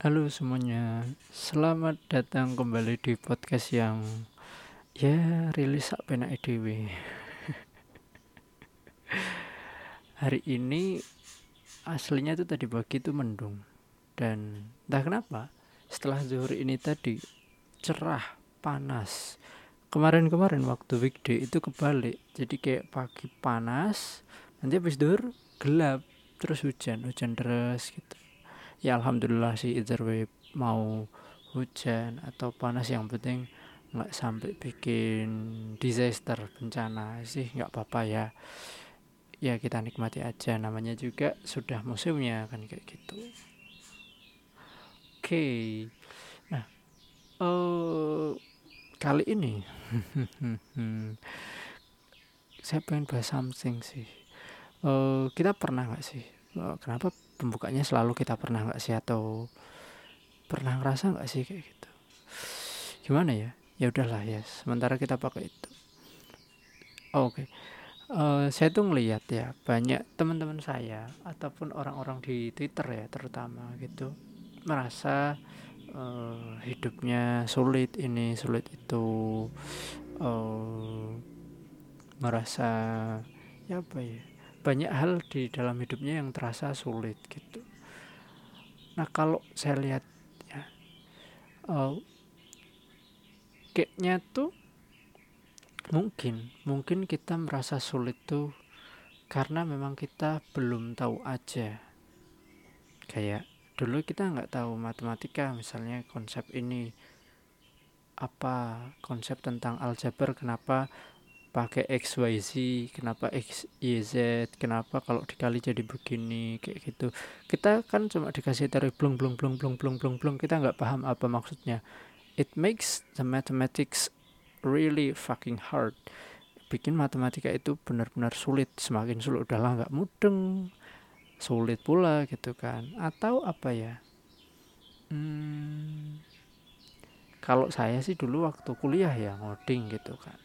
Halo semuanya, selamat datang kembali di podcast yang ya rilis sak penak EDW. Hari ini aslinya tuh tadi pagi tuh mendung. Dan entah kenapa setelah zuhur ini tadi cerah panas. Kemarin-kemarin waktu weekday itu kebalik jadi kayak pagi panas nanti habis zuhur gelap terus hujan hujan deras gitu ya alhamdulillah sih either way mau hujan atau panas yang penting nggak sampai bikin disaster bencana sih nggak apa-apa ya. Ya kita nikmati aja. Namanya juga sudah musimnya kan kayak gitu. Oke. Okay. nah uh, kali ini saya pengen bahas something sih. Uh, kita pernah nggak sih? Uh, kenapa pembukanya selalu kita pernah nggak sih atau pernah ngerasa nggak sih kayak gitu? Gimana ya? Ya udahlah ya sementara kita pakai itu. Oke. Okay. uh, saya tuh ngelihat ya banyak teman-teman saya ataupun orang-orang di Twitter ya terutama gitu merasa uh, hidupnya sulit ini sulit itu uh, merasa ya apa ya banyak hal di dalam hidupnya yang terasa sulit gitu. Nah kalau saya lihat ya, uh, kayaknya tuh mungkin mungkin kita merasa sulit tuh karena memang kita belum tahu aja kayak dulu kita nggak tahu matematika misalnya konsep ini apa konsep tentang aljabar kenapa pakai x y z kenapa x y z kenapa kalau dikali jadi begini kayak gitu. Kita kan cuma dikasih teori blung blung blung blung blung blung blung kita nggak paham apa maksudnya. It makes the mathematics really fucking hard. Bikin matematika itu benar-benar sulit semakin sulit udahlah nggak mudeng. Sulit pula gitu kan. Atau apa ya? Hmm, kalau saya sih dulu waktu kuliah ya ngoding gitu kan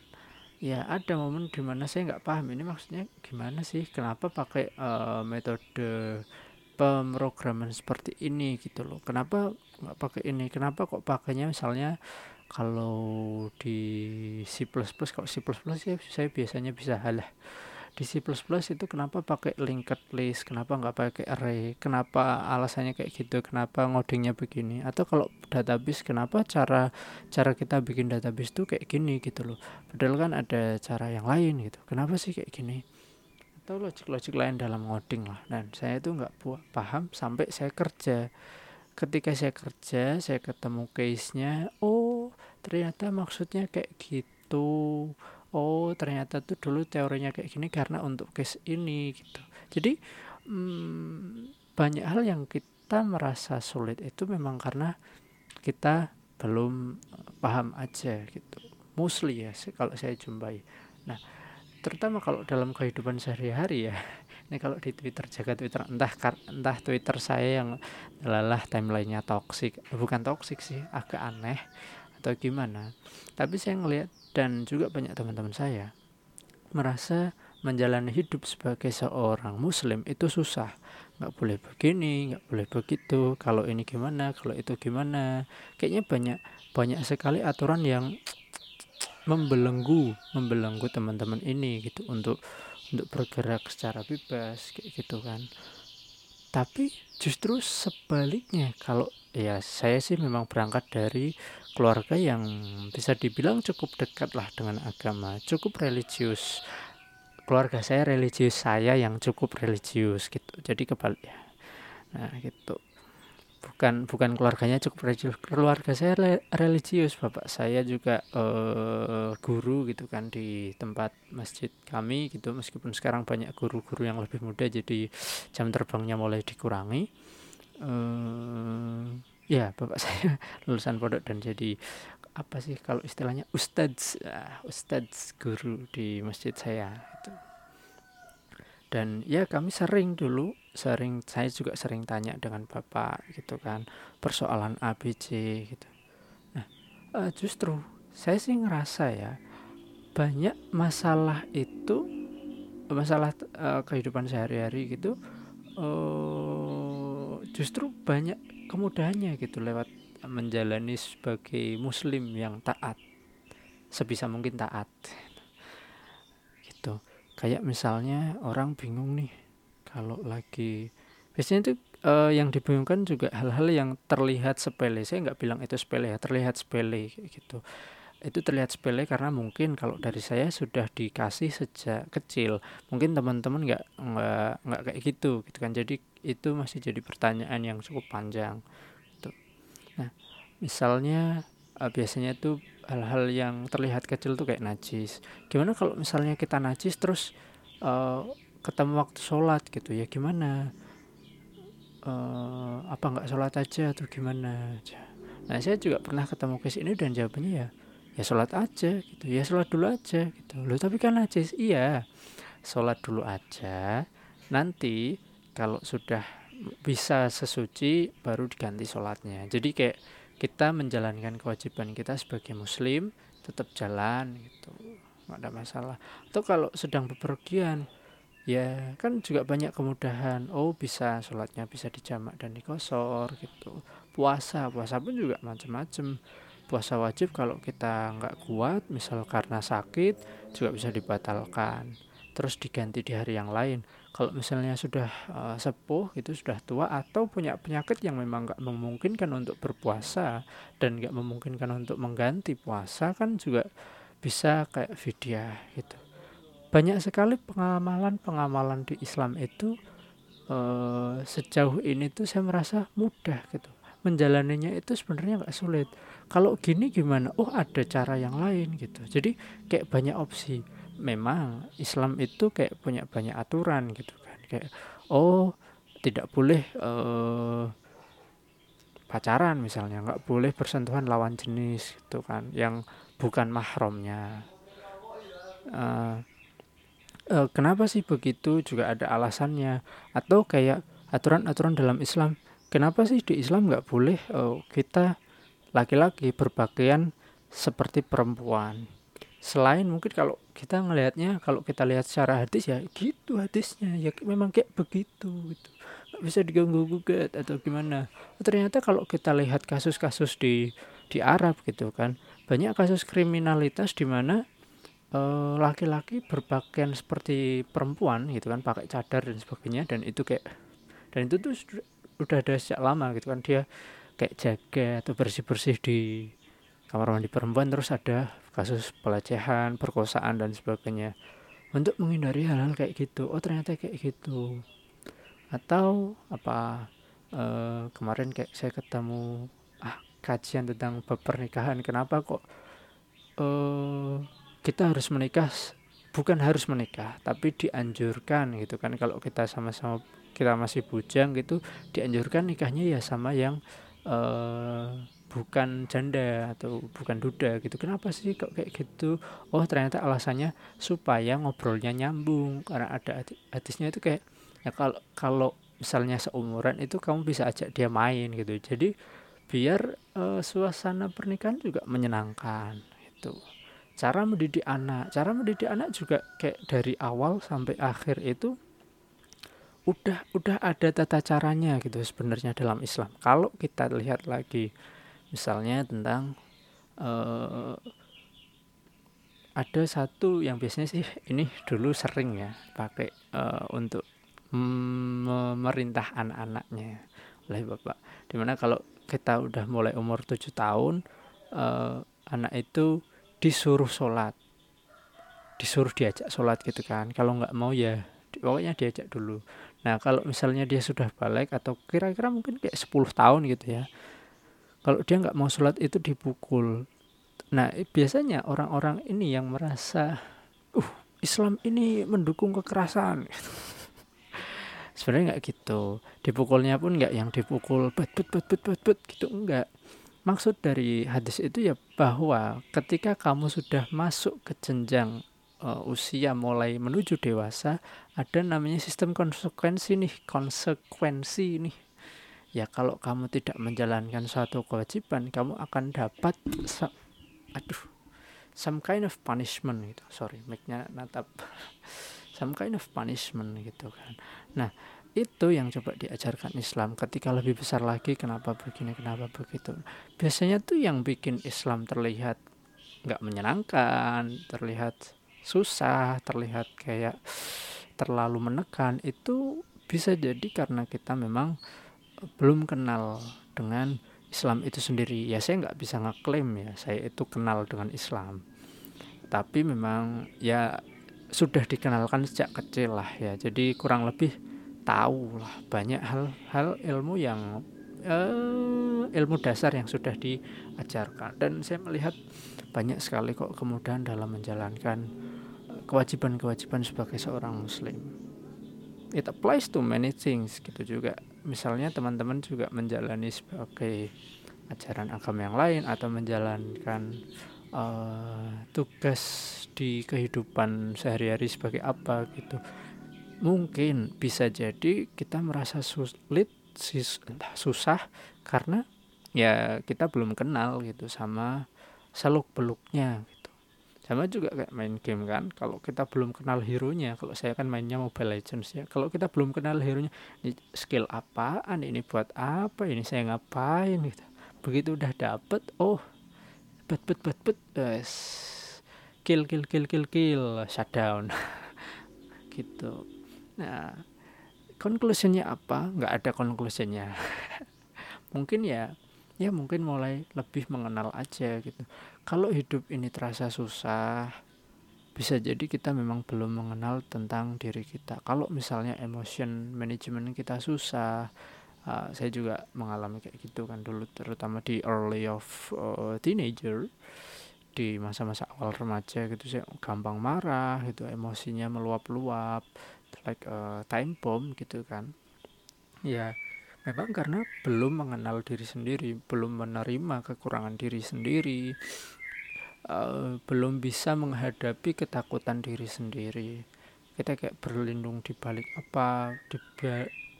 ya ada momen di mana saya nggak paham ini maksudnya gimana sih? Kenapa pakai uh, metode pemrograman seperti ini gitu loh? Kenapa nggak pakai ini? Kenapa kok pakainya misalnya kalau di C++ kalau C++ ya saya biasanya bisa halah di C++ itu kenapa pakai linked list? Kenapa nggak pakai array? Kenapa alasannya kayak gitu? Kenapa ngodingnya begini? Atau kalau database kenapa cara cara kita bikin database itu kayak gini gitu loh? Padahal kan ada cara yang lain gitu. Kenapa sih kayak gini? Atau logik-logik lain dalam ngoding lah. Dan saya itu nggak paham sampai saya kerja. Ketika saya kerja saya ketemu case-nya oh ternyata maksudnya kayak gitu oh ternyata tuh dulu teorinya kayak gini karena untuk case ini gitu. Jadi hmm, banyak hal yang kita merasa sulit itu memang karena kita belum paham aja gitu. Mostly ya kalau saya jumpai. Nah terutama kalau dalam kehidupan sehari-hari ya ini kalau di Twitter jaga Twitter entah entah Twitter saya yang lelah timelinenya toksik bukan toksik sih agak aneh atau gimana. Tapi saya ngelihat dan juga banyak teman-teman saya merasa menjalani hidup sebagai seorang muslim itu susah. Nggak boleh begini nggak boleh begitu. Kalau ini gimana kalau itu gimana. Kayaknya banyak banyak sekali aturan yang membelenggu membelenggu teman-teman ini gitu untuk untuk bergerak secara bebas kayak gitu kan. Tapi justru sebaliknya kalau ya saya sih memang berangkat dari keluarga yang bisa dibilang cukup dekat lah dengan agama, cukup religius. Keluarga saya religius, saya yang cukup religius gitu. Jadi kebalik ya. Nah, gitu. Bukan bukan keluarganya cukup religius. Keluarga saya religius. Bapak saya juga uh, guru gitu kan di tempat masjid kami gitu. Meskipun sekarang banyak guru-guru yang lebih muda jadi jam terbangnya mulai dikurangi. Uh, ya bapak saya lulusan pondok dan jadi apa sih kalau istilahnya ustadz uh, ustadz guru di masjid saya itu dan ya kami sering dulu sering saya juga sering tanya dengan bapak gitu kan persoalan ABC gitu. Nah uh, justru saya sih ngerasa ya banyak masalah itu masalah uh, kehidupan sehari-hari gitu uh, justru banyak kemudahannya gitu lewat menjalani sebagai muslim yang taat sebisa mungkin taat. Gitu. Kayak misalnya orang bingung nih kalau lagi biasanya itu uh, yang dibingungkan juga hal-hal yang terlihat sepele. Saya nggak bilang itu sepele ya terlihat sepele gitu itu terlihat sepele karena mungkin kalau dari saya sudah dikasih sejak kecil. Mungkin teman-teman nggak nggak nggak kayak gitu gitu kan. Jadi itu masih jadi pertanyaan yang cukup panjang gitu. nah misalnya uh, biasanya itu hal-hal yang terlihat kecil tuh kayak najis. Gimana kalau misalnya kita najis terus uh, ketemu waktu sholat gitu ya gimana? Uh, apa nggak sholat aja atau gimana nah saya juga pernah ketemu case ini dan jawabannya ya ya sholat aja gitu ya sholat dulu aja gitu. Loh tapi kan najis iya. Sholat dulu aja nanti kalau sudah bisa sesuci baru diganti sholatnya. Jadi kayak kita menjalankan kewajiban kita sebagai muslim tetap jalan gitu. Nggak ada masalah. Atau kalau sedang bepergian ya kan juga banyak kemudahan. Oh bisa sholatnya bisa dijamak dan dikosor gitu. Puasa puasa pun juga macam-macam puasa wajib kalau kita nggak kuat misal karena sakit juga bisa dibatalkan. Terus diganti di hari yang lain. Kalau misalnya sudah uh, sepuh itu sudah tua atau punya penyakit yang memang nggak memungkinkan untuk berpuasa dan nggak memungkinkan untuk mengganti puasa kan juga bisa kayak vidya gitu. Banyak sekali pengamalan-pengamalan di Islam itu uh, sejauh ini tuh saya merasa mudah gitu menjalaninya itu sebenarnya nggak sulit. Kalau gini gimana? Oh ada cara yang lain gitu. Jadi kayak banyak opsi. Memang Islam itu kayak punya banyak aturan gitu kan. Kayak oh tidak boleh uh, pacaran misalnya. Nggak boleh bersentuhan lawan jenis gitu kan. Yang bukan mahramnya. Uh, kenapa sih begitu? Juga ada alasannya. Atau kayak aturan-aturan dalam Islam kenapa sih di Islam nggak boleh uh, kita laki-laki berpakaian seperti perempuan? Selain mungkin kalau kita ngelihatnya kalau kita lihat secara hadis ya gitu hadisnya. Ya memang kayak begitu gitu. Nggak bisa diganggu gugat atau gimana. Ternyata kalau kita lihat kasus-kasus di di Arab gitu kan banyak kasus kriminalitas di mana uh, laki-laki berpakaian seperti perempuan gitu kan pakai cadar dan sebagainya dan itu kayak dan itu tuh udah ada sejak lama gitu kan dia kayak jaga atau bersih-bersih di kamar mandi perempuan terus ada kasus pelecehan, perkosaan dan sebagainya. Untuk menghindari hal-hal kayak gitu. Oh, ternyata kayak gitu. Atau apa e, kemarin kayak saya ketemu ah kajian tentang pernikahan. Kenapa kok e, kita harus menikah bukan harus menikah, tapi dianjurkan gitu kan kalau kita sama-sama kita masih bujang gitu dianjurkan nikahnya ya sama yang uh, bukan janda atau bukan duda gitu. Kenapa sih kok kayak gitu? Oh ternyata alasannya supaya ngobrolnya nyambung karena ada hadisnya itu kayak ya kalau kalau misalnya seumuran itu kamu bisa ajak dia main gitu. Jadi biar uh, suasana pernikahan juga menyenangkan itu cara mendidik anak cara mendidik anak juga kayak dari awal sampai akhir itu udah udah ada tata caranya gitu sebenarnya dalam Islam. Kalau kita lihat lagi misalnya tentang uh, ada satu yang biasanya sih ini dulu sering ya pakai uh, untuk memerintah anak-anaknya oleh bapak. Di mana kalau kita udah mulai umur tujuh tahun uh, anak itu disuruh sholat, disuruh diajak sholat gitu kan. Kalau nggak mau ya pokoknya diajak dulu Nah, kalau misalnya dia sudah balik atau kira-kira mungkin kayak 10 tahun gitu ya. Kalau dia nggak mau sholat itu dipukul. Nah, biasanya orang-orang ini yang merasa, uh, Islam ini mendukung kekerasan. Sebenarnya nggak gitu. Dipukulnya pun nggak yang dipukul bet bet bet bet bet bet gitu enggak. Maksud dari hadis itu ya bahwa ketika kamu sudah masuk ke jenjang uh, usia mulai menuju dewasa ada namanya sistem konsekuensi nih konsekuensi nih. Ya kalau kamu tidak menjalankan suatu kewajiban kamu akan dapat aduh some kind of punishment gitu. Sorry mic-nya natap. Some kind of punishment gitu kan. Nah itu yang coba diajarkan Islam. Ketika lebih besar lagi kenapa begini kenapa begitu? Biasanya tuh yang bikin Islam terlihat nggak menyenangkan terlihat susah terlihat kayak terlalu menekan itu bisa jadi karena kita memang belum kenal dengan Islam itu sendiri. Ya saya nggak bisa ngeklaim ya saya itu kenal dengan Islam. Tapi memang ya sudah dikenalkan sejak kecil lah ya. Jadi kurang lebih tahu lah banyak hal-hal ilmu yang uh, ilmu dasar yang sudah diajarkan. Dan saya melihat banyak sekali kok kemudahan dalam menjalankan kewajiban-kewajiban sebagai seorang muslim. It applies to many things gitu juga. Misalnya teman-teman juga menjalani sebagai ajaran agama yang lain atau menjalankan uh, tugas di kehidupan sehari-hari sebagai apa gitu. Mungkin bisa jadi kita merasa sulit susah karena ya kita belum kenal gitu sama seluk beluknya sama juga kayak main game kan kalau kita belum kenal hero nya kalau saya kan mainnya Mobile Legends ya kalau kita belum kenal hero nya ini skill apaan? Ini buat apa? Ini saya ngapain? Gitu. Begitu udah dapet oh bet bet bet bet yes. kill kill kill kill kill shutdown. Gitu. Nah conclusionnya apa? Nggak ada conclusionnya. Mungkin ya ya mungkin mulai lebih mengenal aja gitu. Kalau hidup ini terasa susah bisa jadi kita memang belum mengenal tentang diri kita. Kalau misalnya emotion management kita susah uh, saya juga mengalami kayak gitu kan dulu terutama di early of uh, teenager di masa-masa awal remaja gitu saya gampang marah gitu emosinya meluap-luap like a time bomb gitu kan. Ya memang karena belum mengenal diri sendiri belum menerima kekurangan diri sendiri uh, belum bisa menghadapi ketakutan diri sendiri. Kita kayak berlindung di balik apa di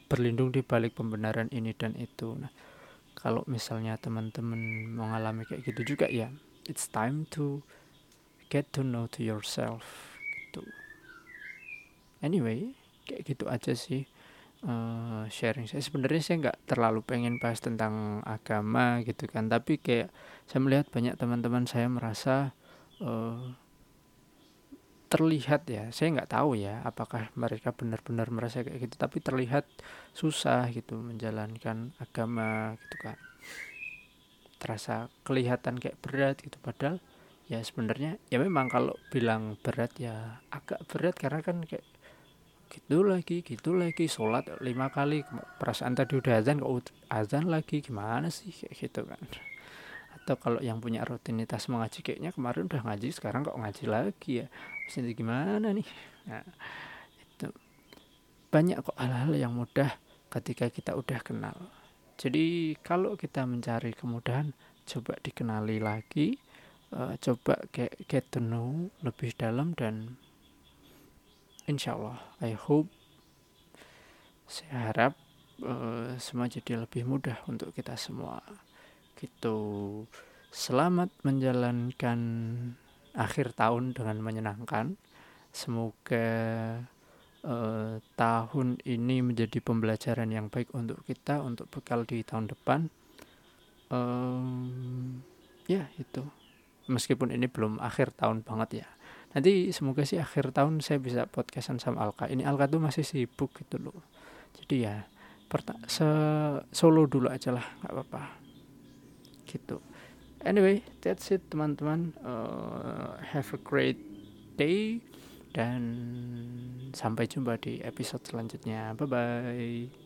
berlindung di balik pembenaran ini dan itu. Nah kalau misalnya teman-teman mengalami kayak gitu juga ya it's time to get to know to yourself gitu. Anyway kayak gitu aja sih uh, sharing. Saya sebenarnya saya nggak terlalu pengen bahas tentang agama gitu kan. Tapi kayak saya melihat banyak teman-teman saya merasa uh, terlihat ya. Saya nggak tahu ya apakah mereka benar-benar merasa kayak gitu. Tapi terlihat susah gitu menjalankan agama gitu kan. Terasa kelihatan kayak berat gitu. Padahal ya sebenarnya ya memang kalau bilang berat ya agak berat. Karena kan kayak gitu lagi gitu lagi. Sholat lima kali perasaan tadi udah azan kok azan lagi? Gimana sih? Kayak gitu kan. Atau kalau yang punya rutinitas mengaji kayaknya kemarin udah ngaji sekarang kok ngaji lagi ya? Maksudnya gimana nih? Nah, itu. Banyak kok hal-hal yang mudah ketika kita udah kenal. Jadi kalau kita mencari kemudahan coba dikenali lagi uh, coba get, get to know lebih dalam dan insya Allah I hope saya harap uh, semua jadi lebih mudah untuk kita semua. Gitu. Selamat menjalankan akhir tahun dengan menyenangkan. Semoga uh, tahun ini menjadi pembelajaran yang baik untuk kita untuk bekal di tahun depan. Um, ya itu. Meskipun ini belum akhir tahun banget ya nanti semoga sih akhir tahun saya bisa podcastan sama Alka. Ini Alka tuh masih sibuk gitu loh. Jadi ya se solo dulu aja lah nggak apa-apa. Gitu. Anyway that's it teman-teman. Uh, have a great day dan sampai jumpa di episode selanjutnya. Bye bye